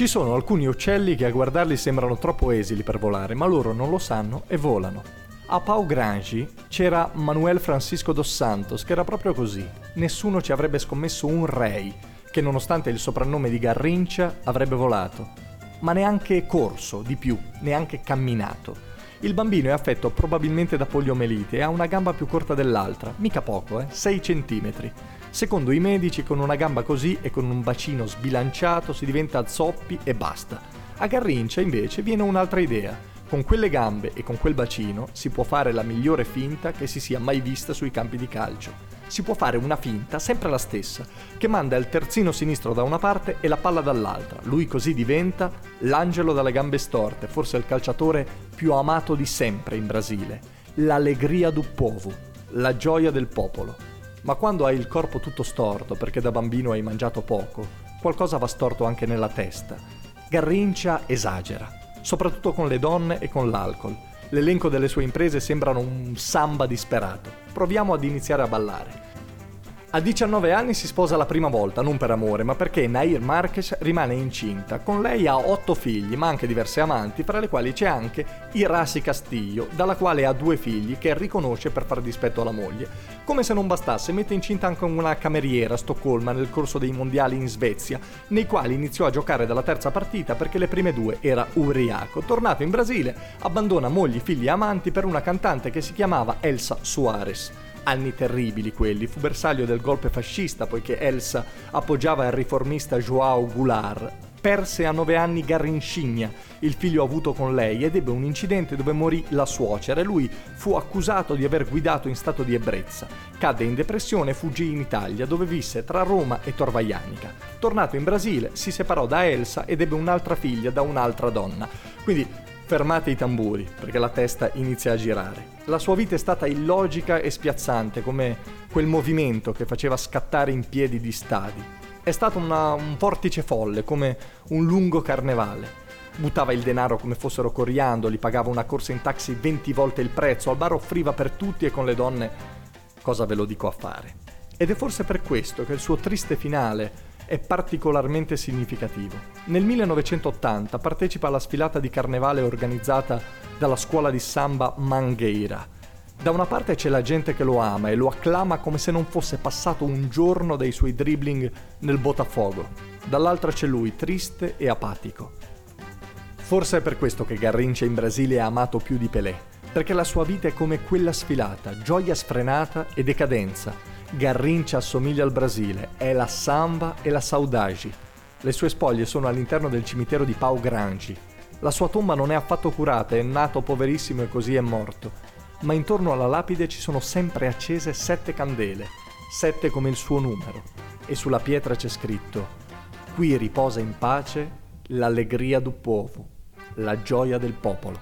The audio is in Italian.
Ci sono alcuni uccelli che a guardarli sembrano troppo esili per volare, ma loro non lo sanno e volano. A Pau Grangi c'era Manuel Francisco dos Santos, che era proprio così. Nessuno ci avrebbe scommesso un rei, che nonostante il soprannome di Garrincia avrebbe volato. Ma neanche corso, di più, neanche camminato. Il bambino è affetto probabilmente da poliomelite e ha una gamba più corta dell'altra, mica poco, eh, 6 centimetri. Secondo i medici, con una gamba così e con un bacino sbilanciato si diventa zoppi e basta. A Garrincia invece viene un'altra idea. Con quelle gambe e con quel bacino si può fare la migliore finta che si sia mai vista sui campi di calcio. Si può fare una finta sempre la stessa, che manda il terzino sinistro da una parte e la palla dall'altra. Lui così diventa l'angelo dalle gambe storte, forse il calciatore più amato di sempre in Brasile. L'allegria du povo, la gioia del popolo. Ma quando hai il corpo tutto storto perché da bambino hai mangiato poco, qualcosa va storto anche nella testa. Garrincia esagera, soprattutto con le donne e con l'alcol. L'elenco delle sue imprese sembrano un samba disperato. Proviamo ad iniziare a ballare. A 19 anni si sposa la prima volta, non per amore, ma perché Nair Marques rimane incinta. Con lei ha otto figli, ma anche diverse amanti, fra le quali c'è anche Irasi Castillo, dalla quale ha due figli che riconosce per far dispetto alla moglie. Come se non bastasse, mette incinta anche una cameriera a Stoccolma nel corso dei mondiali in Svezia, nei quali iniziò a giocare dalla terza partita perché le prime due era ubriaco. Tornato in Brasile, abbandona mogli, figli e amanti per una cantante che si chiamava Elsa Suarez. Anni terribili quelli, fu bersaglio del golpe fascista poiché Elsa appoggiava il riformista Joao Goulart. Perse a nove anni Garrincigna, il figlio avuto con lei, ed ebbe un incidente dove morì la suocera e lui fu accusato di aver guidato in stato di ebbrezza. Cadde in depressione e fuggì in Italia, dove visse tra Roma e Torvaianica. Tornato in Brasile, si separò da Elsa ed ebbe un'altra figlia da un'altra donna. Quindi Fermate i tamburi, perché la testa inizia a girare. La sua vita è stata illogica e spiazzante, come quel movimento che faceva scattare in piedi gli stadi. È stato una, un vortice folle, come un lungo carnevale. Buttava il denaro come fossero coriandoli, pagava una corsa in taxi 20 volte il prezzo, al bar offriva per tutti e con le donne cosa ve lo dico a fare. Ed è forse per questo che il suo triste finale è particolarmente significativo. Nel 1980 partecipa alla sfilata di carnevale organizzata dalla scuola di samba Mangueira. Da una parte c'è la gente che lo ama e lo acclama come se non fosse passato un giorno dei suoi dribbling nel Botafogo. Dall'altra c'è lui, triste e apatico. Forse è per questo che Garrincha in Brasile è amato più di Pelé, perché la sua vita è come quella sfilata, gioia sfrenata e decadenza, Garrincia assomiglia al Brasile, è la samba e la saudagi. Le sue spoglie sono all'interno del cimitero di Pau Grangi. La sua tomba non è affatto curata, è nato poverissimo e così è morto. Ma intorno alla lapide ci sono sempre accese sette candele, sette come il suo numero. E sulla pietra c'è scritto: Qui riposa in pace l'allegria du povo, la gioia del popolo.